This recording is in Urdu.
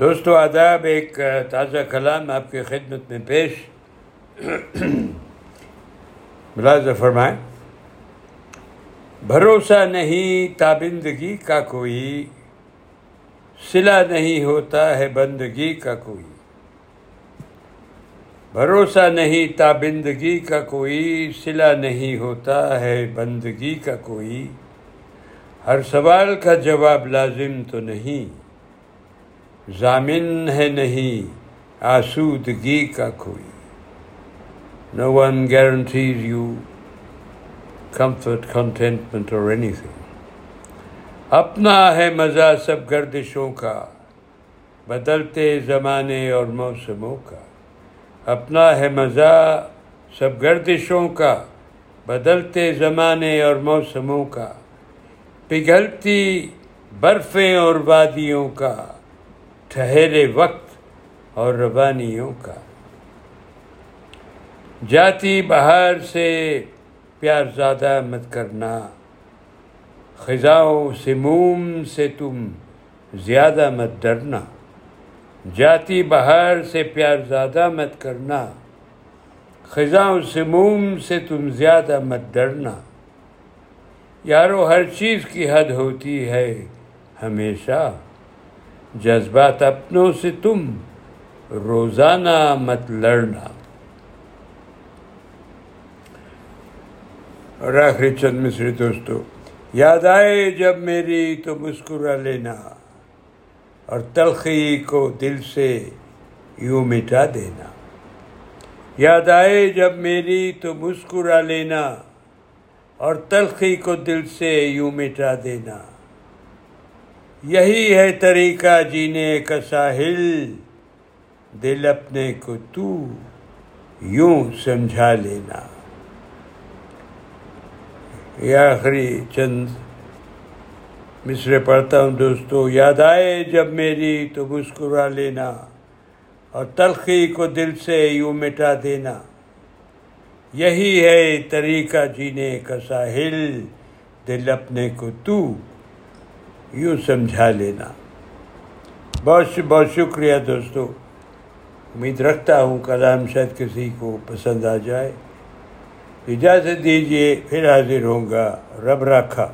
دوستو، آداب، ایک تازہ کلام آپ کی خدمت میں پیش ملازہ فرمائیں۔ بھروسہ نہیں، تابندگی کا کوئی، سلا نہیں ہوتا ہے بندگی کا کوئی۔ بھروسہ نہیں، تابندگی کا کوئی، سلا نہیں ہوتا ہے بندگی کا کوئی۔ ہر سوال کا جواب لازم تو نہیں۔ ضامن ہے نہیں آسودگی کا کوئی۔ No one guarantees you comfort contentment اور اینی تھنگ اپنا ہے مزہ سب گردشوں کا، بدلتے زمانے اور موسموں کا۔ اپنا ہے مزہ سب گردشوں کا، بدلتے زمانے اور موسموں کا۔ پگھلتی برفیں اور وادیوں کا۔ ٹھہرے وقت اور ربانیوں کا۔ جاتی بہار سے پیار زیادہ مت کرنا۔ خزاؤں سے موم سے تم زیادہ مت ڈرنا۔ جاتی بہار سے پیار زیادہ مت کرنا۔ خزاؤں سے موم سے تم زیادہ مت ڈرنا۔ یارو، ہر چیز کی حد ہوتی ہے ہمیشہ۔ جذبات اپنوں سے تم روزانہ مت لڑنا۔ اور آخری چند مصری دوستو، یاد آئے جب میری تو مسکرا لینا اور تلخی کو دل سے یوں مٹا دینا۔ یاد آئے جب میری تو مسکرا لینا اور تلخی کو دل سے یوں مٹا دینا۔ یہی ہے طریقہ جینے کا ساحل۔ دل اپنے کو تو یوں سمجھا لینا۔ یہ آخری چند مصرے پڑھتا ہوں دوستو، یاد آئے جب میری تو مسکرا لینا اور تلخی کو دل سے یوں مٹا دینا۔ یہی ہے طریقہ جینے کا ساحل۔ دل اپنے کو تو یوں سمجھا لینا۔ بہت بہت شکریہ دوستو۔ امید رکھتا ہوں کلام شاید کسی کو پسند آ جائے۔ اجازت دیجیے پھر حاضر ہوں گا۔ رب رکھا